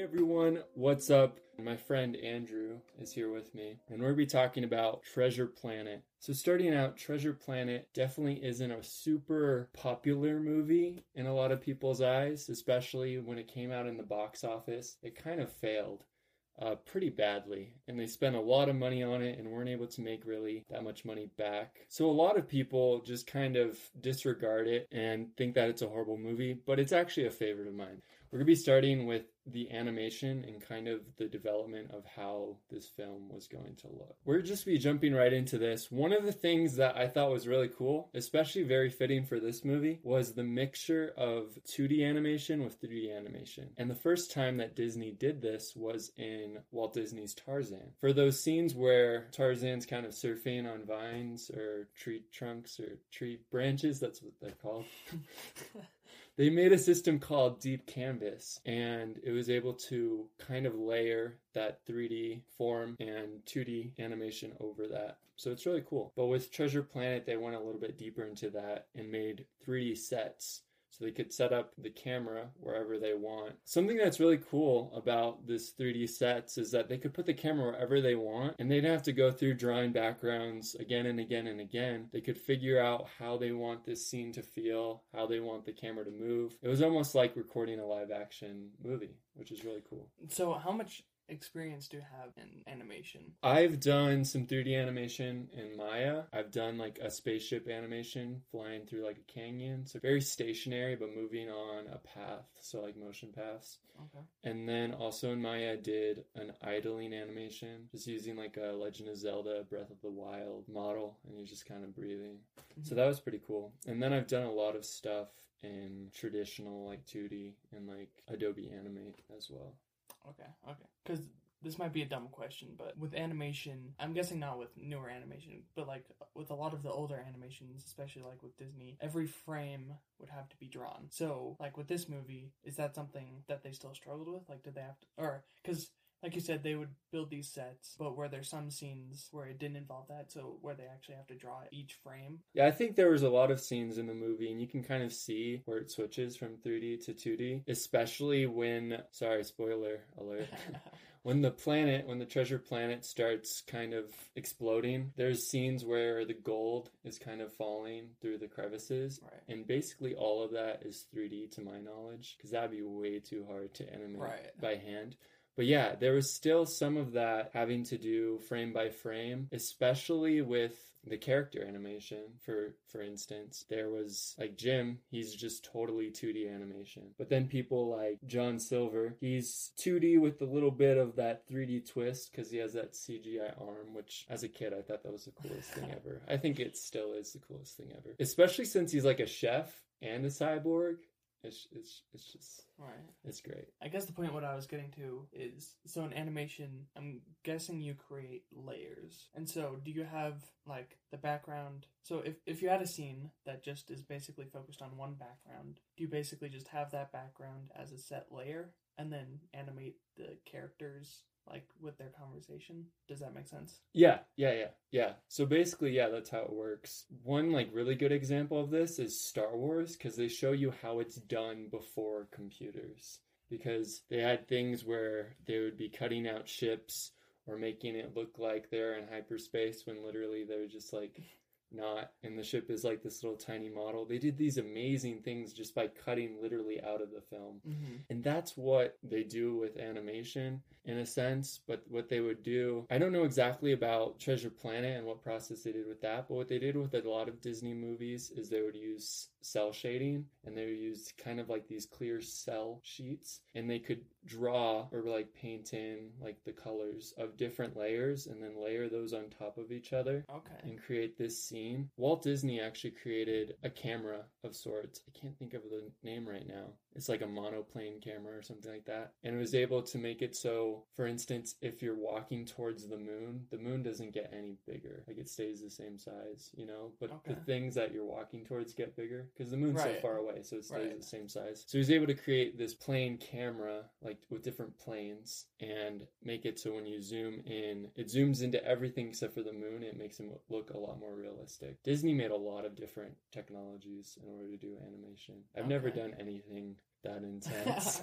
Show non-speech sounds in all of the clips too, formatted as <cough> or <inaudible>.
Hey everyone, what's up? My friend Andrew is here with me, and we're going to be talking about Treasure Planet. So, starting out, Treasure Planet definitely isn't a super popular movie in a lot of people's eyes, especially when it came out in the box office. It kind of failed uh, pretty badly, and they spent a lot of money on it and weren't able to make really that much money back. So a lot of people just kind of disregard it and think that it's a horrible movie, but it's actually a favorite of mine. We're going to be starting with the animation and kind of the development of how this film was going to look. We're just be jumping right into this. One of the things that I thought was really cool, especially very fitting for this movie, was the mixture of 2D animation with 3D animation. And the first time that Disney did this was in Walt Disney's Tarzan. For those scenes where Tarzan's kind of surfing on vines or tree trunks or tree branches, that's what they're called. <laughs> they made a system called Deep Canvas, and it was able to kind of layer that 3D form and 2D animation over that. So it's really cool. But with Treasure Planet, they went a little bit deeper into that and made 3D sets so they could set up the camera wherever they want. Something that's really cool about this 3D sets is that they could put the camera wherever they want and they didn't have to go through drawing backgrounds again and again and again. They could figure out how they want this scene to feel, how they want the camera to move. It was almost like recording a live action movie, which is really cool. So, how much experience do you have in animation? I've done some 3D animation in Maya. I've done like a spaceship animation flying through like a canyon. So very stationary but moving on a path, so like motion paths. Okay. And then also in Maya I did an idling animation, just using like a Legend of Zelda Breath of the Wild model and you're just kind of breathing. Mm-hmm. So that was pretty cool. And then I've done a lot of stuff in traditional like 2D and like Adobe Animate as well. Okay, okay. Because this might be a dumb question, but with animation, I'm guessing not with newer animation, but like with a lot of the older animations, especially like with Disney, every frame would have to be drawn. So, like with this movie, is that something that they still struggled with? Like, did they have to, or because like you said, they would build these sets, but were there some scenes where it didn't involve that, so where they actually have to draw each frame. Yeah, I think there was a lot of scenes in the movie, and you can kind of see where it switches from 3D to 2D, especially when, sorry, spoiler alert. <laughs> when the planet, when the treasure planet starts kind of exploding, there's scenes where the gold is kind of falling through the crevices. Right. And basically all of that is 3D to my knowledge, because that'd be way too hard to animate right. by hand. But yeah, there was still some of that having to do frame by frame, especially with the character animation. For for instance there was like jim he's just totally 2d animation. But then people like john silver he's 2d with a little bit of that 3d twist because he has that cgi arm which as a kid i thought that was the coolest thing ever. I think it still is the coolest thing ever. Especially since he's like a chef and a cyborg it's it's it's just right. It's great. I guess the point what I was getting to is so in animation, I'm guessing you create layers. And so do you have like the background? So if if you had a scene that just is basically focused on one background, do you basically just have that background as a set layer and then animate the characters like with their conversation. Does that make sense? Yeah, yeah, yeah, yeah. So basically, yeah, that's how it works. One like really good example of this is Star Wars because they show you how it's done before computers. Because they had things where they would be cutting out ships or making it look like they're in hyperspace when literally they're just like not and the ship is like this little tiny model. They did these amazing things just by cutting literally out of the film. Mm-hmm. and that's what they do with animation in a sense but what they would do i don't know exactly about treasure planet and what process they did with that but what they did with a lot of disney movies is they would use cel shading and they would use kind of like these clear cel sheets and they could draw or like paint in like the colors of different layers and then layer those on top of each other okay. and create this scene walt disney actually created a camera of sorts. I can't think of the name right now. It's like a monoplane camera or something like that. And it was able to make it so for instance if you're walking towards the moon the moon doesn't get any bigger. Like it stays the same size you know? But okay. the things that you're walking towards get bigger because the moon's right. so far away so it stays right. the same size. So he was able to create this plane camera like with different planes and make it so when you zoom in it zooms into everything except for the moon it makes him look a lot more realistic disney made a lot of different technologies in order to do animation. I've okay. never done anything that <laughs> intense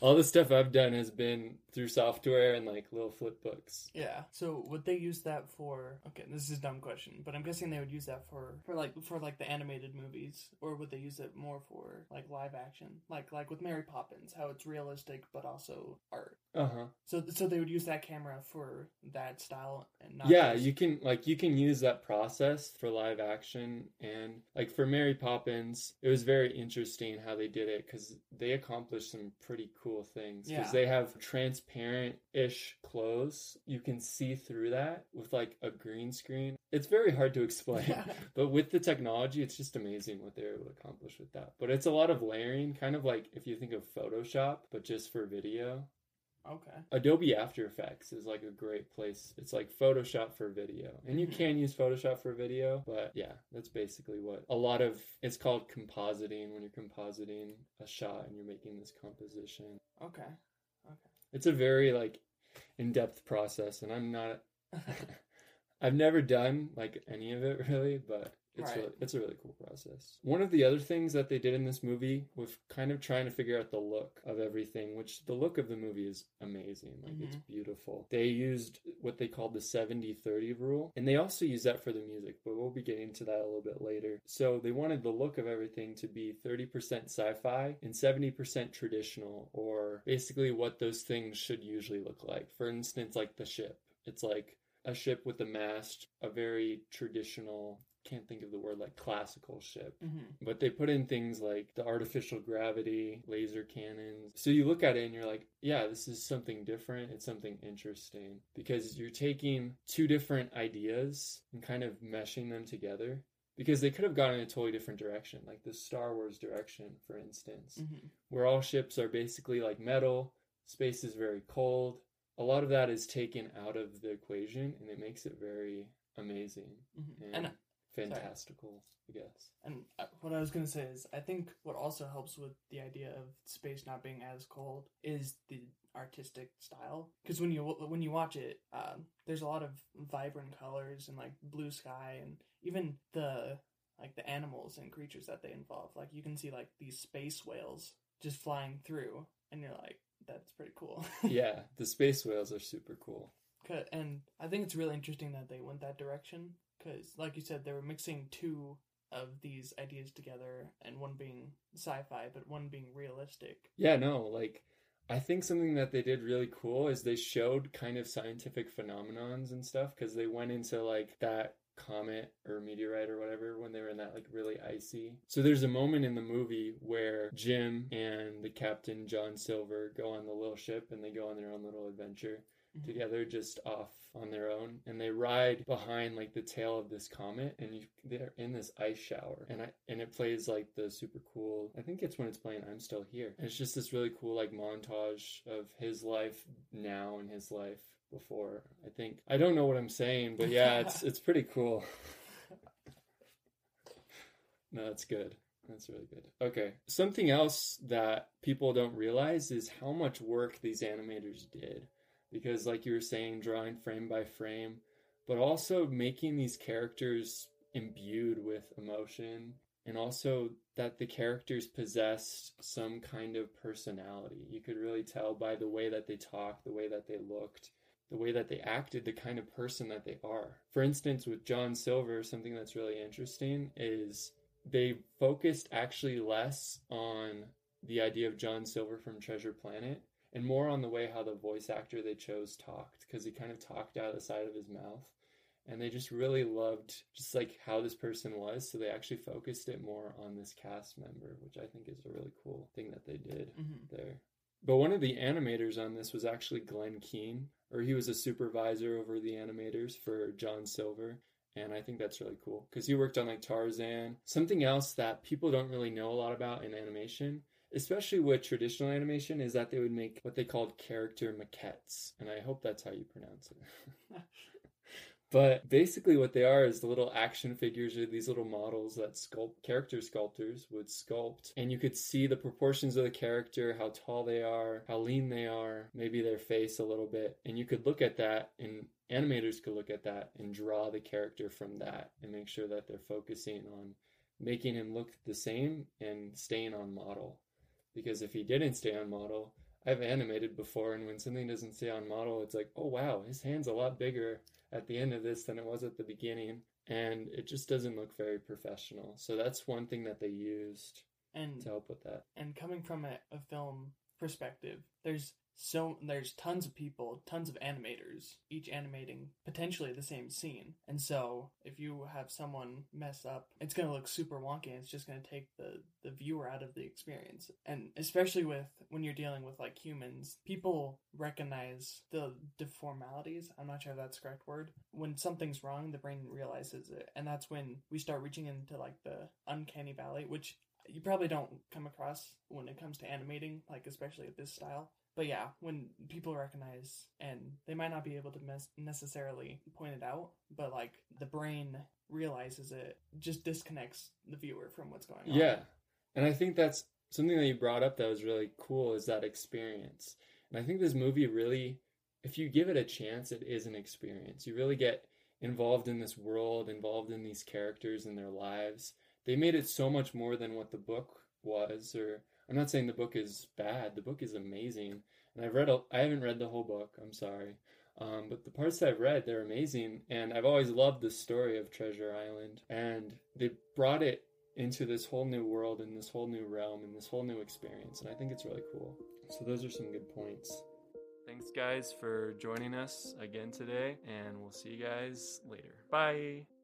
All the stuff I've done has been through software and like little flip books. Yeah. So would they use that for? Okay, this is a dumb question, but I'm guessing they would use that for for like for like the animated movies, or would they use it more for like live action, like like with Mary Poppins, how it's realistic but also art. Uh huh. So so they would use that camera for that style and not. Yeah, just- you can like you can use that process for live action and like for Mary Poppins, it was very interesting how they did it because they accomplished some pretty cool things. Because Yeah. they have transparent-ish clothes, you can see through that with like a green screen. It's very hard to explain, <laughs> but with the technology, it's just amazing what they're able to accomplish with that. But it's a lot of layering, kind of like if you think of Photoshop, but just for video. Okay. Adobe After Effects is like a great place. It's like Photoshop for video. And you Mhm. can use Photoshop for video, but yeah, that's basically what a lot of it's called compositing when you're compositing a shot and you're making this composition. Okay. Okay. It's a very like in-depth process and I'm not <laughs> I've never done like any of it <laughs> really, but it's Right. really, it's a really cool process. One of the other things that they did in this movie was kind of trying to figure out the look of everything, which the look of the movie is amazing. Like it's mm-hmm. beautiful. They used what they called the 70-30 rule, and they also use that for the music, but we'll be getting to that a little bit later. So they wanted the look of everything to be 30% sci-fi and 70% traditional, or basically what those things should usually look like. For instance, like the ship. It's like a ship with a mast, a very traditional, can't think of the word, like classical ship. Mm-hmm. But they put in things like the artificial gravity, laser cannons. So you look at it and you're like, yeah, this is something different. It's something interesting because you're taking two different ideas and kind of meshing them together. Because they could have gone in a totally different direction, like the Star Wars direction, for instance Mm-hmm. where all ships are basically like metal, space is very cold. A lot of that is taken out of the equation and it makes it very amazing Mm-hmm. and, And fantastical, I guess. And uh, what I was gonna say is, I think what also helps with the idea of space not being as cold is the artistic style. Because when you when you watch it, um, there's a lot of vibrant colors and like blue sky, and even the like the animals and creatures that they involve. Like you can see like these space whales just flying through, and you're like, that's pretty cool. yeah, <laughs> the space whales are super cool. And I think it's really interesting that they went that direction because, like you said, they were mixing two of these ideas together, and one being sci-fi, but one being realistic. Yeah, no, like I think something that they did really cool is they showed kind of scientific phenomenons and stuff because they went into like that comet or meteorite or whatever when they were in that like really icy. So there's a moment in the movie where Jim and the captain John Silver go on the little ship and they go on their own little adventure Mhm. together just off on their own and they ride behind like the tail of this comet and you they're in this ice shower and I and it plays like the super cool I think it's when it's playing I'm still here and it's just this really cool like montage of his life now and his life before I think I don't know what I'm saying but yeah it's it's pretty cool <laughs> no that's good that's really good. Okay. Something else that people don't realize is how much work these animators did. Because, like you were saying, drawing frame by frame, but also making these characters imbued with emotion, and also that the characters possessed some kind of personality. You could really tell by the way that they talked, the way that they looked, the way that they acted, the kind of person that they are. For instance, with John Silver, something that's really interesting is they focused actually less on the idea of John Silver from Treasure Planet and more on the way how the voice actor they chose talked because he kind of talked out of the side of his mouth and they just really loved just like how this person was so they actually focused it more on this cast member which i think is a really cool thing that they did Mhm. there but one of the animators on this was actually glen keane or he was a supervisor over the animators for john silver and I think that's really cool because he worked on like Tarzan. Something else that people don't really know a lot about in animation, especially with traditional animation, is that they would make what they called character maquettes. And I hope that's how you pronounce it. <laughs> but basically, what they are is the little action figures or these little models that sculpt character sculptors would sculpt. And you could see the proportions of the character, how tall they are, how lean they are, maybe their face a little bit. And you could look at that and animators could look at that and draw the character from that and make sure that they're focusing on making him look the same and staying on model. Because if he didn't stay on model, I've animated before, and when something doesn't stay on model, it's like, oh wow, his hand's a lot bigger at the end of this than it was at the beginning, and it just doesn't look very professional. So that's one thing that they used And to help with that. and coming from a, a film perspective, there's so there's tons of people, tons of animators, each animating potentially the same scene. And so if you have someone mess up, it's gonna look super wonky and it's just gonna take the, the viewer out of the experience. And especially with when you're dealing with like humans, people recognize the deformalities. I'm not sure if that's the correct word. When something's wrong, the brain realizes it. And that's when we start reaching into like the uncanny valley, which you probably don't come across when it comes to animating, like especially at this style. But yeah, when people recognize, and they might not be able to mes- necessarily point it out, but like the brain realizes it, just disconnects the viewer from what's going on. Yeah. And I think that's something that you brought up that was really cool is that experience. And I think this movie really, if you give it a chance, it is an experience. You really get involved in this world, involved in these characters and their lives. They made it so much more than what the book was. Or I'm not saying the book is bad. The book is amazing. And I've read, I haven't read the whole book. I'm sorry. Um, but the parts that I've read, they're amazing. And I've always loved the story of Treasure Island. And they brought it into this whole new world and this whole new realm and this whole new experience. And I think it's really cool. So, those are some good points. Thanks, guys, for joining us again today. And we'll see you guys later. Bye.